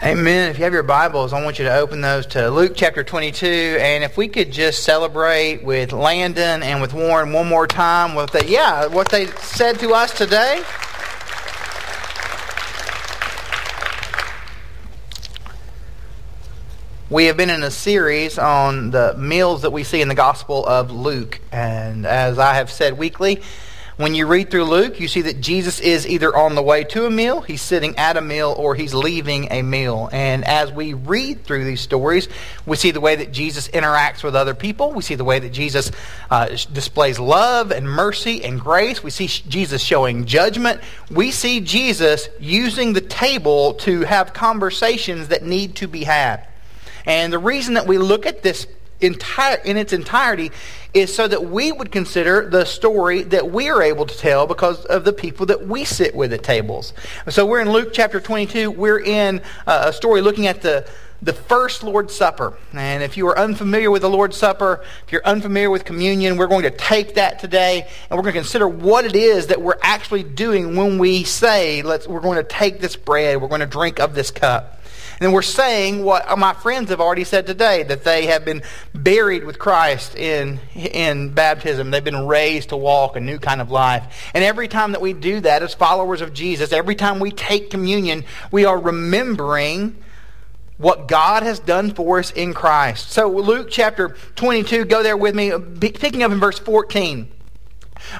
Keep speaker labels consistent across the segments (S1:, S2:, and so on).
S1: Amen. If you have your Bibles, I want you to open those to Luke chapter 22. And if we could just celebrate with Landon and with Warren one more time with the, yeah, what they said to us today. We have been in a series on the meals that we see in the Gospel of Luke. And as I have said weekly, when you read through Luke, you see that Jesus is either on the way to a meal, he's sitting at a meal, or he's leaving a meal. And as we read through these stories, we see the way that Jesus interacts with other people. We see the way that Jesus uh, displays love and mercy and grace. We see Jesus showing judgment. We see Jesus using the table to have conversations that need to be had. And the reason that we look at this entire in its entirety is so that we would consider the story that we are able to tell because of the people that we sit with at tables. So we're in Luke chapter 22. We're in uh, a story looking at the the first Lord's Supper. And if you are unfamiliar with the Lord's Supper, if you're unfamiliar with communion, we're going to take that today and we're going to consider what it is that we're actually doing when we say, let's, we're going to take this bread, we're going to drink of this cup. And we're saying what my friends have already said today, that they have been buried with Christ in, in baptism. They've been raised to walk a new kind of life. And every time that we do that as followers of Jesus, every time we take communion, we are remembering what God has done for us in Christ. So Luke chapter 22, go there with me, picking up in verse 14.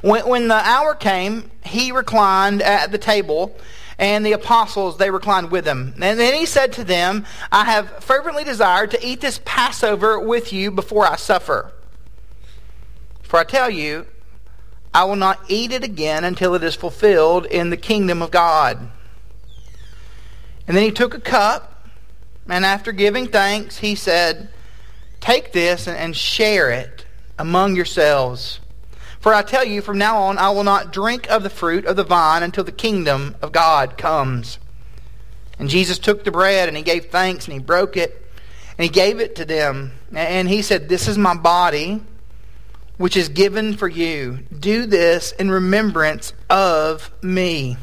S1: When, when the hour came, he reclined at the table and the apostles, they reclined with him. And then he said to them, I have fervently desired to eat this Passover with you before I suffer. For I tell you, I will not eat it again until it is fulfilled in the kingdom of God. And then he took a cup, and after giving thanks, he said, Take this and share it among yourselves. For I tell you, from now on, I will not drink of the fruit of the vine until the kingdom of God comes. And Jesus took the bread and he gave thanks and he broke it and he gave it to them. And he said, This is my body, which is given for you. Do this in remembrance of me.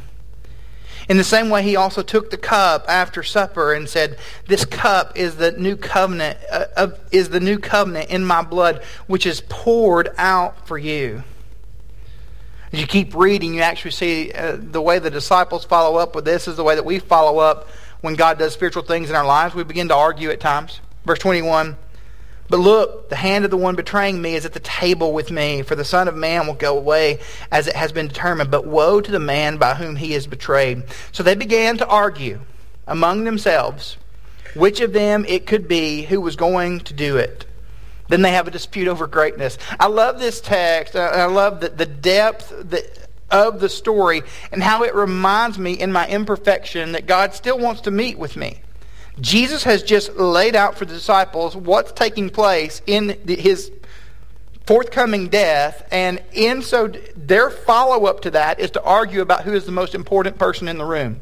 S1: In the same way, he also took the cup after supper and said, "This cup is the new covenant uh, is the new covenant in my blood, which is poured out for you." As you keep reading, you actually see uh, the way the disciples follow up with this is the way that we follow up when God does spiritual things in our lives. We begin to argue at times. Verse 21 But look, the hand of the one betraying me is at the table with me, for the Son of Man will go away as it has been determined. But woe to the man by whom he is betrayed. So they began to argue among themselves which of them it could be who was going to do it. Then they have a dispute over greatness. I love this text. I love the, the depth of the story and how it reminds me in my imperfection that God still wants to meet with me. Jesus has just laid out for the disciples what's taking place in his forthcoming death, and in so their follow up to that is to argue about who is the most important person in the room.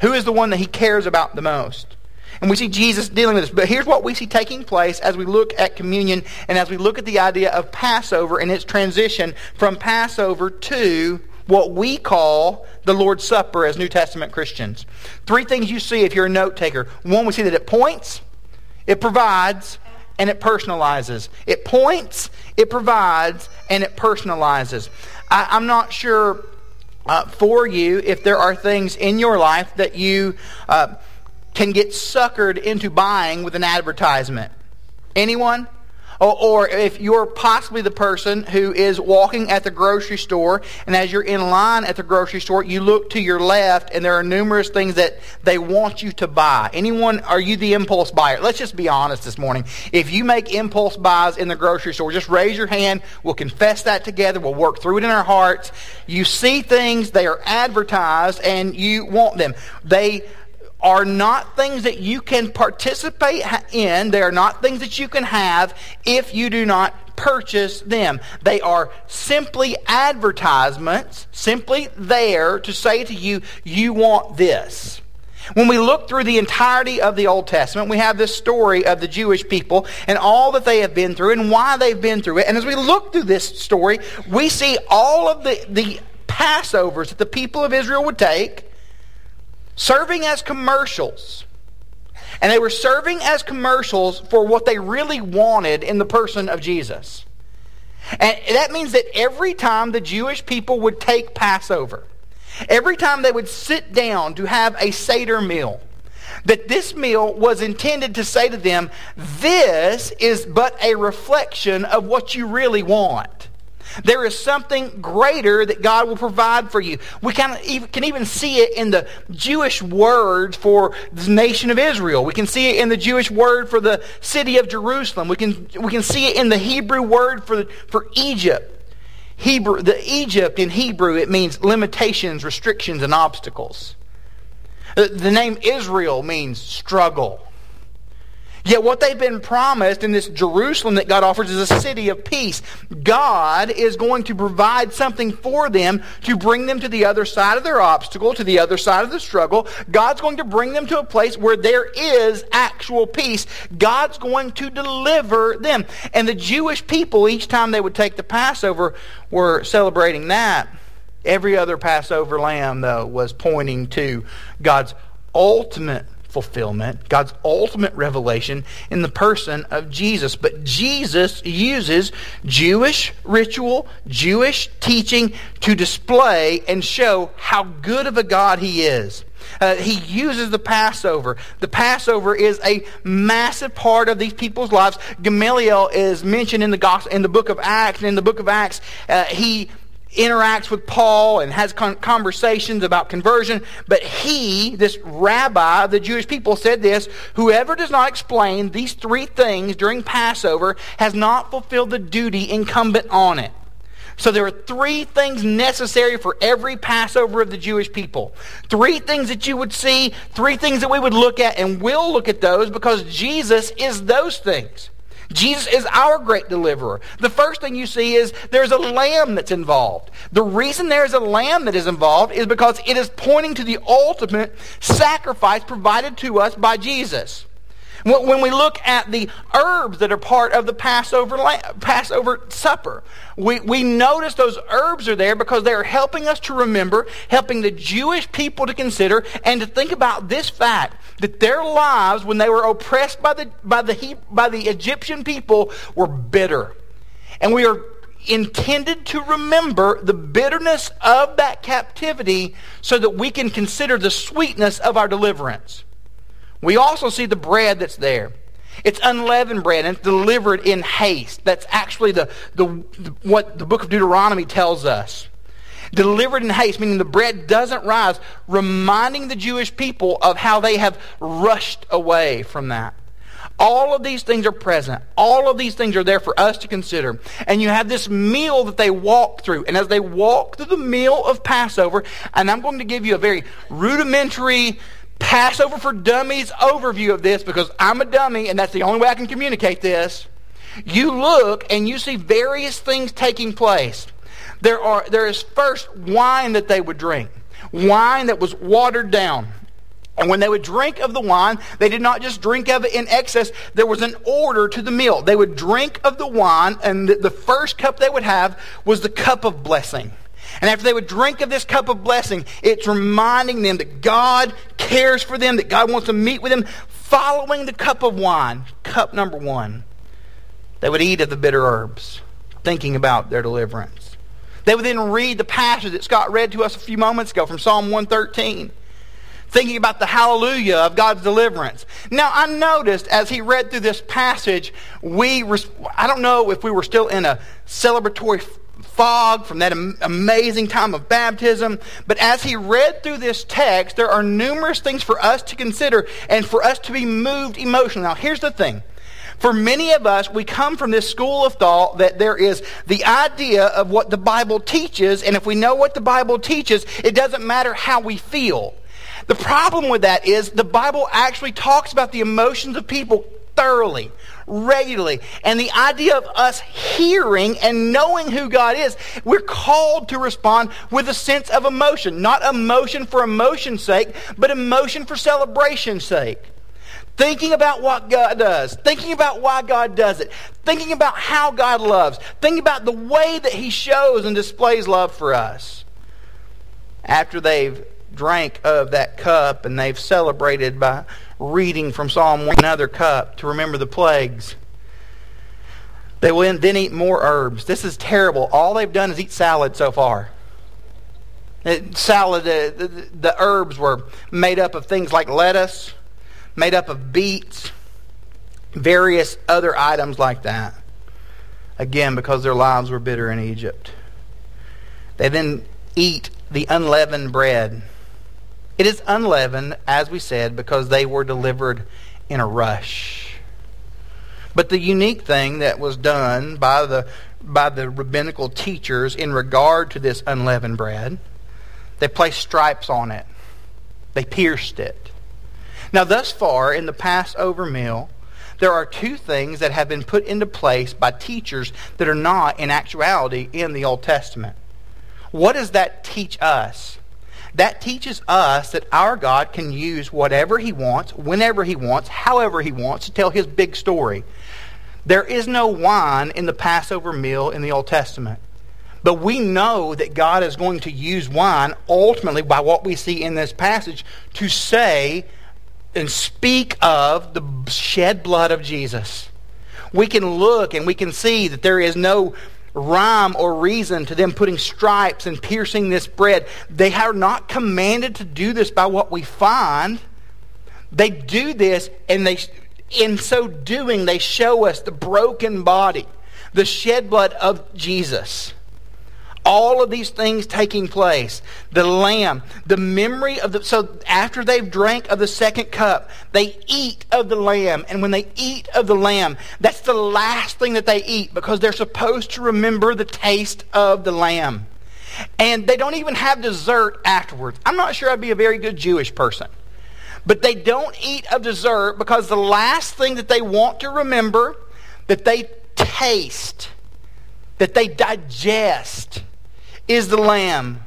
S1: Who is the one that he cares about the most? And we see Jesus dealing with this. But here's what we see taking place as we look at communion and as we look at the idea of Passover and its transition from Passover to what we call the Lord's Supper as New Testament Christians. Three things you see if you're a note taker. One, we see that it points, it provides, and it personalizes. It points, it provides, and it personalizes. I, am not sure uh, for you if there are things in your life that you. Uh, can get suckered into buying with an advertisement. Anyone? Or, if you're possibly the person who is walking at the grocery store, and as you're in line at the grocery store, you look to your left, and there are numerous things that they want you to buy. Anyone, are you the impulse buyer? Let's just be honest this morning. If you make impulse buys in the grocery store, just raise your hand. We'll confess that together. We'll work through it in our hearts. You see things, they are advertised, and you want them. They are not things that you can participate in. They are not things that you can have if you do not purchase them. They are simply advertisements, simply there to say to you, you want this. When we look through the entirety of the Old Testament, we have this story of the Jewish people and all that they have been through and why they've been through it. And as we look through this story, we see all of the, the Passovers that the people of Israel would take serving as commercials And they were serving as commercials for what they really wanted in the person of Jesus. And that means that every time the Jewish people would take Passover, every time they would sit down to have a Seder meal, that this meal was intended to say to them, this is but a reflection of what you really want. There is something greater that God will provide for you. We kind of can even see it in the Jewish word for the nation of Israel. We can see it in the Jewish word for the city of Jerusalem. We can, we can see it in the Hebrew word for, for Egypt. Hebrew, the Egypt in Hebrew, it means limitations, restrictions, and obstacles. Uh, the name Israel means struggle. Yet what they've been promised in this Jerusalem that God offers is a city of peace. God is going to provide something for them to bring them to the other side of their obstacle, to the other side of the struggle. God's going to bring them to a place where there is actual peace. God's going to deliver them. And the Jewish people, each time they would take the Passover, were celebrating that. Every other Passover lamb, though, was pointing to God's ultimate fulfillment, God's ultimate revelation in the person of Jesus. But Jesus uses Jewish ritual, Jewish teaching to display and show how good of a God he is. Uh, he uses the Passover. The Passover is a massive part of these people's lives. Gamaliel is mentioned in the gospel, in the book of Acts. In the book of Acts, uh, he interacts with Paul and has conversations about conversion. But he, this rabbi of the Jewish people, said this Whoever does not explain these three things during Passover has not fulfilled the duty incumbent on it. So there are three things necessary for every Passover of the Jewish people. Three things that you would see, three things that we would look at, and we'll look at those because Jesus is those things. Jesus is our great deliverer. The first thing you see is there's a lamb that's involved. The reason there's a lamb that is involved is because it is pointing to the ultimate sacrifice provided to us by Jesus. When we look at the herbs that are part of the Passover, Passover supper, we, we notice those herbs are there because they are helping us to remember, helping the Jewish people to consider, and to think about this fact that their lives, when they were oppressed by the, by the, by the Egyptian people, were bitter. And we are intended to remember the bitterness of that captivity so that we can consider the sweetness of our deliverance. We also see the bread that's there. It's unleavened bread and it's delivered in haste. That's actually the, the, what the book of Deuteronomy tells us. Delivered in haste, meaning the bread doesn't rise, reminding the Jewish people of how they have rushed away from that. All of these things are present. All of these things are there for us to consider. And you have this meal that they walk through. And as they walk through the meal of Passover, and I'm going to give you a very rudimentary Passover for Dummies overview of this because I'm a dummy and that's the only way I can communicate this. You look and you see various things taking place. There, are, there is first wine that they would drink, wine that was watered down. And when they would drink of the wine, they did not just drink of it in excess. There was an order to the meal. They would drink of the wine, and the first cup they would have was the cup of blessing. And after they would drink of this cup of blessing, it's reminding them that God cares for them, that God wants to meet with them, following the cup of wine, cup number one. They would eat of the bitter herbs, thinking about their deliverance. They would then read the passage that Scott read to us a few moments ago from Psalm 113 thinking about the hallelujah of God's deliverance. Now, I noticed as he read through this passage, we, I don't know if we were still in a celebratory fog from that amazing time of baptism. But as he read through this text, there are numerous things for us to consider and for us to be moved emotionally. Now, here's the thing. For many of us, we come from this school of thought that there is the idea of what the Bible teaches, and if we know what the Bible teaches, it doesn't matter how we feel. The problem with that is the Bible actually talks about the emotions of people thoroughly, regularly. And the idea of us hearing and knowing who God is, we're called to respond with a sense of emotion. Not emotion for emotion's sake, but emotion for celebration's sake. Thinking about what God does, thinking about why God does it, thinking about how God loves, thinking about the way that He shows and displays love for us. After they've drank of that cup and they've celebrated by reading from Psalm 1 another cup to remember the plagues. They will then eat more herbs. This is terrible. All they've done is eat salad so far. Salad, uh, the, the herbs were made up of things like lettuce, made up of beets, various other items like that. Again, because their lives were bitter in Egypt. They then eat the unleavened bread. It is unleavened, as we said, because they were delivered in a rush. But the unique thing that was done by the, by the rabbinical teachers in regard to this unleavened bread, they placed stripes on it. They pierced it. Now, thus far in the Passover meal, there are two things that have been put into place by teachers that are not in actuality in the Old Testament. What does that teach us? That teaches us that our God can use whatever he wants, whenever he wants, however he wants to tell his big story. There is no wine in the Passover meal in the Old Testament. But we know that God is going to use wine ultimately by what we see in this passage to say and speak of the shed blood of Jesus. We can look and we can see that there is no rhyme or reason to them putting stripes and piercing this bread. They are not commanded to do this by what we find. They do this, and they, in so doing, they show us the broken body, the shed blood of Jesus all of these things taking place. The lamb, the memory of the. So after they've drank of the second cup, they eat of the lamb. And when they eat of the lamb, that's the last thing that they eat because they're supposed to remember the taste of the lamb. And they don't even have dessert afterwards. I'm not sure I'd be a very good Jewish person. But they don't eat of dessert because the last thing that they want to remember, that they taste, that they digest, is the Lamb,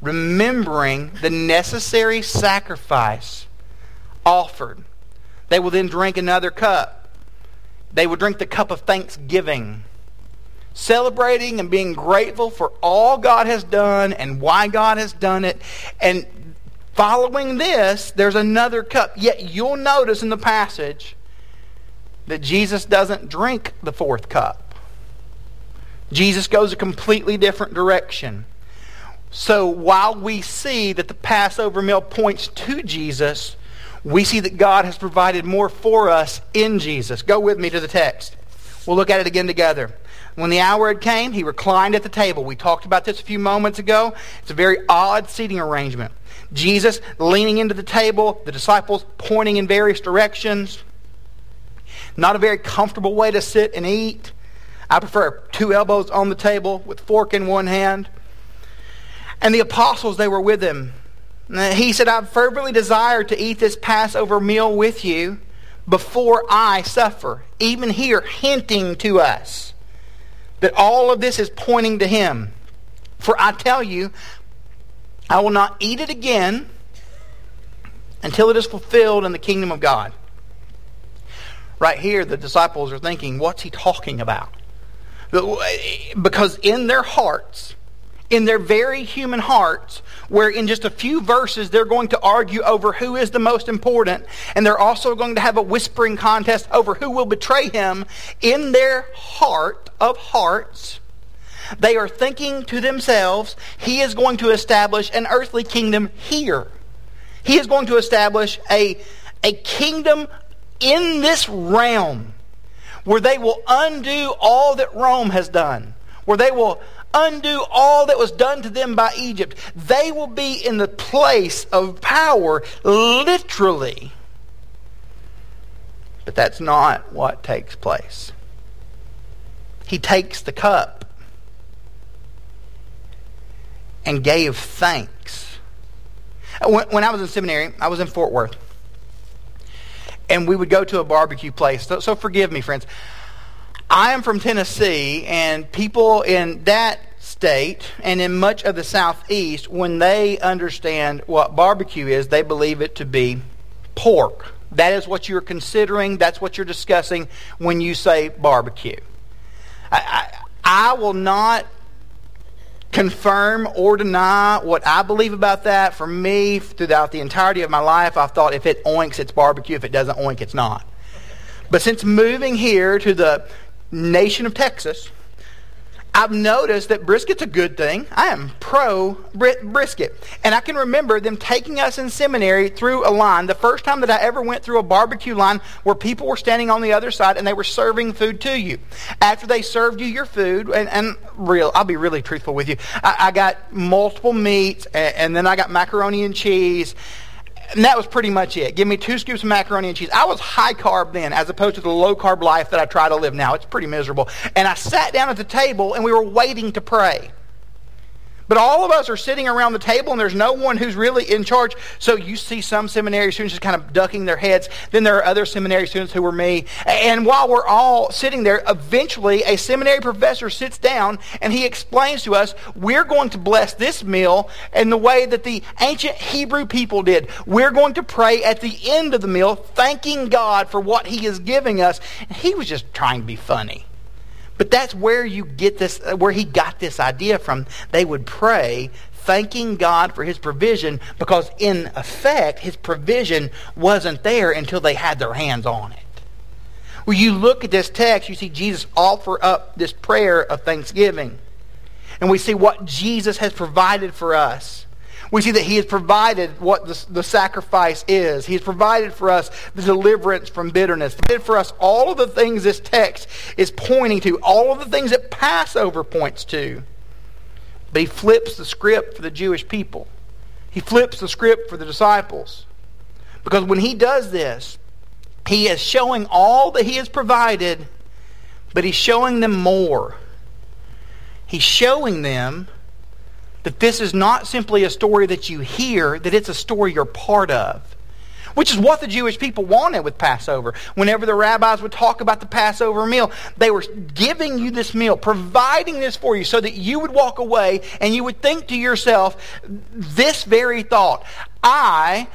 S1: remembering the necessary sacrifice offered. They will then drink another cup. They will drink the cup of thanksgiving, celebrating and being grateful for all God has done and why God has done it. And following this, there's another cup. Yet you'll notice in the passage that Jesus doesn't drink the fourth cup. Jesus goes a completely different direction. So while we see that the Passover meal points to Jesus, we see that God has provided more for us in Jesus. Go with me to the text. We'll look at it again together. When the hour had came, he reclined at the table. We talked about this a few moments ago. It's a very odd seating arrangement. Jesus leaning into the table, the disciples pointing in various directions. Not a very comfortable way to sit and eat. I prefer two elbows on the table with fork in one hand. And the apostles, they were with him. And He said, I fervently desire to eat this Passover meal with you before I suffer. Even here, hinting to us that all of this is pointing to him. For I tell you, I will not eat it again until it is fulfilled in the kingdom of God. Right here, the disciples are thinking, what's he talking about? Because in their hearts, in their very human hearts, where in just a few verses they're going to argue over who is the most important, and they're also going to have a whispering contest over who will betray him, in their heart of hearts, they are thinking to themselves, he is going to establish an earthly kingdom here. He is going to establish a, a kingdom in this realm where they will undo all that Rome has done, where they will undo all that was done to them by Egypt. They will be in the place of power, literally. But that's not what takes place. He takes the cup and gave thanks. When, I was in seminary, I was in Fort Worth and we would go to a barbecue place. So, so forgive me, friends. I am from Tennessee, and people in that state and in much of the southeast, when they understand what barbecue is, they believe it to be pork. That is what you're considering. That's what you're discussing when you say barbecue. I, I, I will not confirm or deny what I believe about that. For me, throughout the entirety of my life, I've thought if it oinks, it's barbecue. If it doesn't oink, it's not. But since moving here to the nation of Texas, I've noticed that brisket's a good thing. I am pro brisket. And I can remember them taking us in seminary through a line. The first time that I ever went through a barbecue line where people were standing on the other side and they were serving food to you. After they served you your food, and, and real, I'll be really truthful with you. I, I got multiple meats, and, and then I got macaroni and cheese and that was pretty much it. Give me two scoops of macaroni and cheese. I was high carb then, as opposed to the low carb life that I try to live now. It's pretty miserable. And I sat down at the table and we were waiting to pray. But all of us are sitting around the table and there's no one who's really in charge. So you see some seminary students just kind of ducking their heads. Then there are other seminary students who were me. And while we're all sitting there, eventually a seminary professor sits down and he explains to us, we're going to bless this meal in the way that the ancient Hebrew people did. We're going to pray at the end of the meal, thanking God for what he is giving us. And he was just trying to be funny. But that's where you get this, uh, where he got this idea from. They would pray thanking God for his provision because, in effect, his provision wasn't there until they had their hands on it. When you look at this text, you see Jesus offer up this prayer of thanksgiving. And we see what Jesus has provided for us. We see that he has provided what the, the sacrifice is. He has provided for us the deliverance from bitterness. He did for us all of the things this text is pointing to, all of the things that Passover points to. But he flips the script for the Jewish people. He flips the script for the disciples. Because when he does this, he is showing all that he has provided, but he's showing them more. He's showing them that this is not simply a story that you hear, that it's a story you're part of. Which is what the Jewish people wanted with Passover. Whenever the rabbis would talk about the Passover meal, they were giving you this meal, providing this for you so that you would walk away and you would think to yourself this very thought I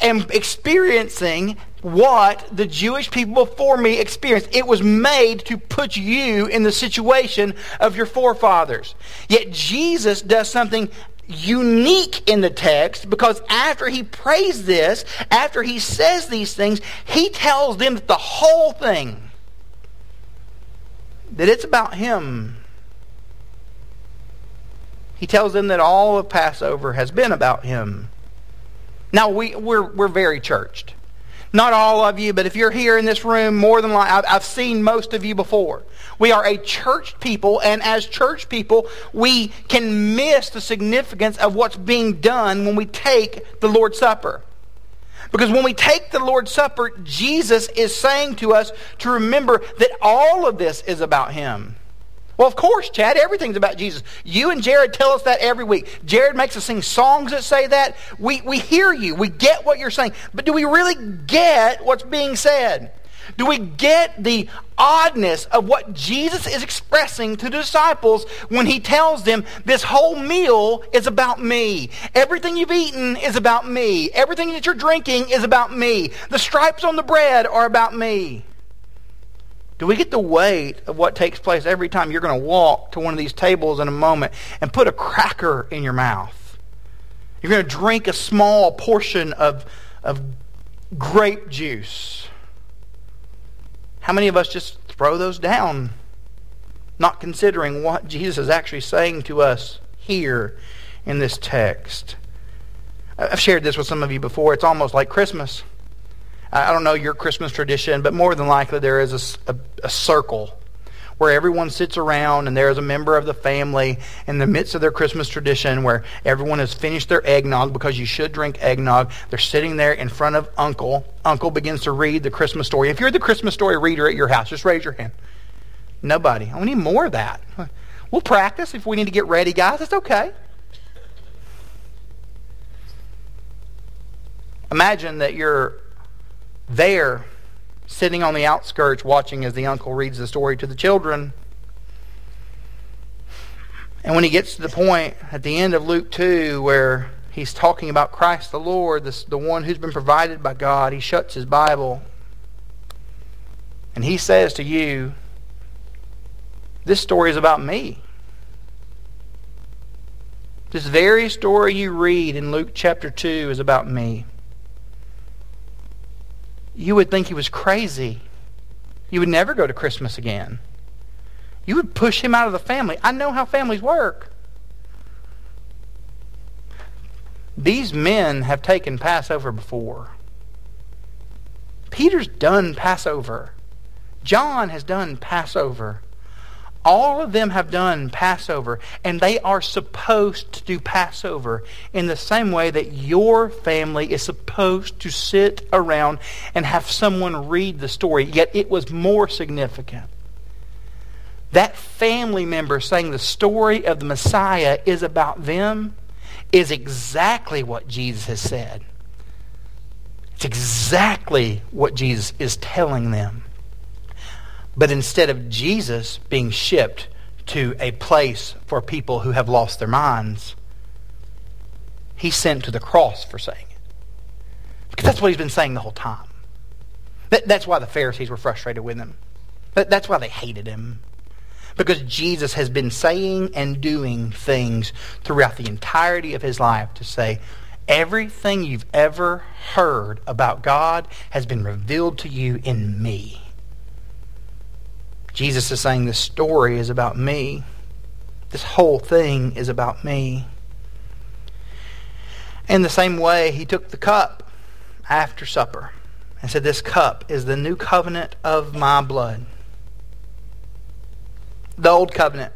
S1: am experiencing what the Jewish people before me experienced. It was made to put you in the situation of your forefathers. Yet Jesus does something unique in the text because after he prays this, after he says these things, he tells them that the whole thing, that it's about him. He tells them that all of Passover has been about him. Now, we, we're, we're very churched. Not all of you, but if you're here in this room, more than likely, I've seen most of you before. We are a church people, and as church people, we can miss the significance of what's being done when we take the Lord's Supper. Because when we take the Lord's Supper, Jesus is saying to us to remember that all of this is about Him. Well, of course, Chad, everything's about Jesus. You and Jared tell us that every week. Jared makes us sing songs that say that. We, we hear you. We get what you're saying. But do we really get what's being said? Do we get the oddness of what Jesus is expressing to the disciples when he tells them this whole meal is about me? Everything you've eaten is about me. Everything that you're drinking is about me. The stripes on the bread are about me. Do we get the weight of what takes place every time you're going to walk to one of these tables in a moment and put a cracker in your mouth? You're going to drink a small portion of, of grape juice. How many of us just throw those down, not considering what Jesus is actually saying to us here in this text? I've shared this with some of you before. It's almost like Christmas. I don't know your Christmas tradition, but more than likely there is a, a, a circle where everyone sits around and there is a member of the family in the midst of their Christmas tradition where everyone has finished their eggnog because you should drink eggnog. They're sitting there in front of Uncle. Uncle begins to read the Christmas story. If you're the Christmas story reader at your house, just raise your hand. Nobody. We need more of that. We'll practice if we need to get ready, guys. It's okay. Imagine that you're there, sitting on the outskirts, watching as the uncle reads the story to the children. And when he gets to the point at the end of Luke 2 where he's talking about Christ the Lord, this, the one who's been provided by God, he shuts his Bible. And he says to you, This story is about me. This very story you read in Luke chapter 2 is about me. You would think he was crazy. You would never go to Christmas again. You would push him out of the family. I know how families work. These men have taken Passover before. Peter's done Passover. John has done Passover. All of them have done Passover, and they are supposed to do Passover in the same way that your family is supposed to sit around and have someone read the story, yet it was more significant. That family member saying the story of the Messiah is about them is exactly what Jesus has said. It's exactly what Jesus is telling them. But instead of Jesus being shipped to a place for people who have lost their minds, he's sent to the cross for saying it. Because that's what he's been saying the whole time. That, that's why the Pharisees were frustrated with him. That, that's why they hated him. Because Jesus has been saying and doing things throughout the entirety of his life to say, everything you've ever heard about God has been revealed to you in me. Jesus is saying this story is about me. This whole thing is about me. In the same way, he took the cup after supper and said, This cup is the new covenant of my blood. The old covenant.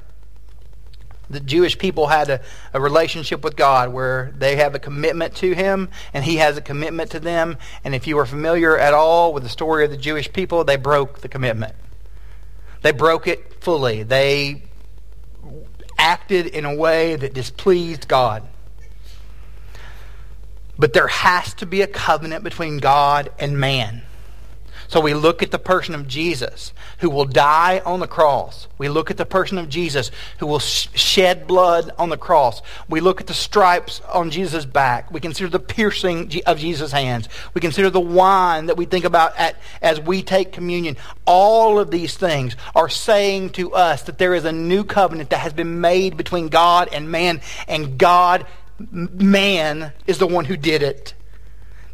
S1: The Jewish people had a, a relationship with God where they have a commitment to Him and He has a commitment to them. And if you are familiar at all with the story of the Jewish people, they broke the commitment. They broke it fully. They acted in a way that displeased God. But there has to be a covenant between God and man. So we look at the person of Jesus who will die on the cross. We look at the person of Jesus who will sh- shed blood on the cross. We look at the stripes on Jesus' back. We consider the piercing of Jesus' hands. We consider the wine that we think about at, as we take communion. All of these things are saying to us that there is a new covenant that has been made between God and man, and God, man, is the one who did it.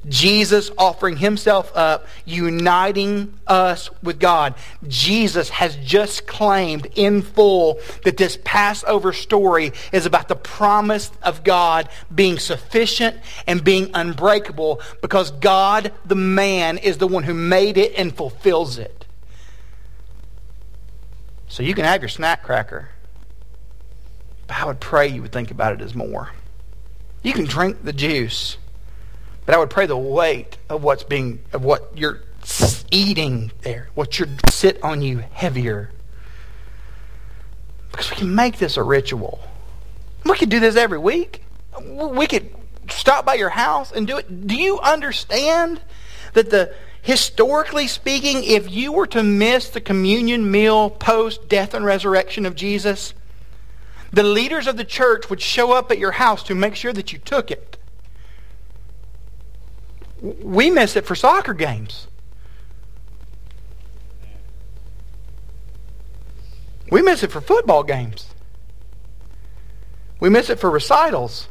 S1: Jesus offering himself up, uniting us with God. Jesus has just claimed in full that this Passover story is about the promise of God being sufficient and being unbreakable because God, the man, is the one who made it and fulfills it. So you can have your snack cracker, but I would pray you would think about it as more. You can drink the juice. But I would pray the weight of what's being, of what you're eating there, what you're sit on you heavier. Because we can make this a ritual. We could do this every week. We could stop by your house and do it. Do you understand that the historically speaking, if you were to miss the communion meal post death and resurrection of Jesus, the leaders of the church would show up at your house to make sure that you took it. We miss it for soccer games. We miss it for football games. We miss it for recitals.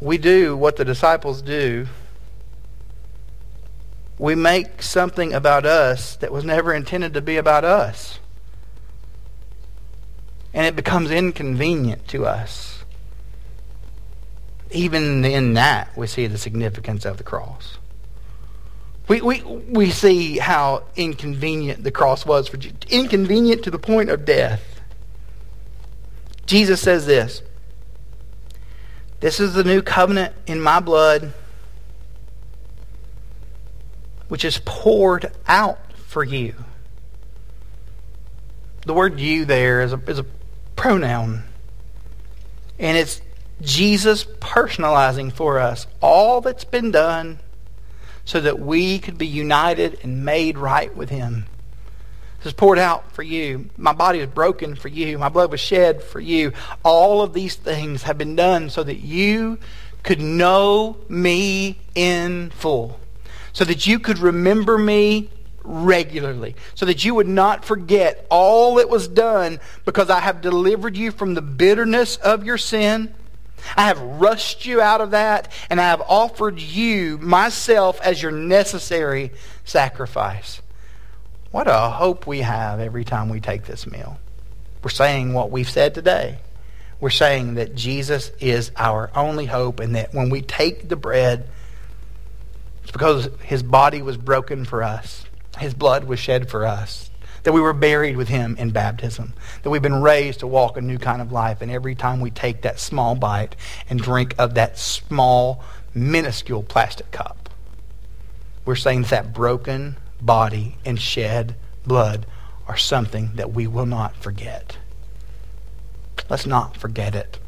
S1: We do what the disciples do. We make something about us that was never intended to be about us. And it becomes inconvenient to us even in that, we see the significance of the cross. We, we, we see how inconvenient the cross was for inconvenient to the point of death. Jesus says this This is the new covenant in my blood, which is poured out for you. The word you there is a, is a pronoun. And it's Jesus personalizing for us all that's been done so that we could be united and made right with him. This is poured out for you. My body was broken for you. My blood was shed for you. All of these things have been done so that you could know me in full. So that you could remember me regularly, so that you would not forget all that was done, because I have delivered you from the bitterness of your sin. I have rushed you out of that, and I have offered you myself as your necessary sacrifice. What a hope we have every time we take this meal. We're saying what we've said today. We're saying that Jesus is our only hope, and that when we take the bread, it's because his body was broken for us, his blood was shed for us, that we were buried with him in baptism, that we've been raised to walk a new kind of life. And every time we take that small bite and drink of that small, minuscule plastic cup, we're saying that, that broken body and shed blood are something that we will not forget. Let's not forget it.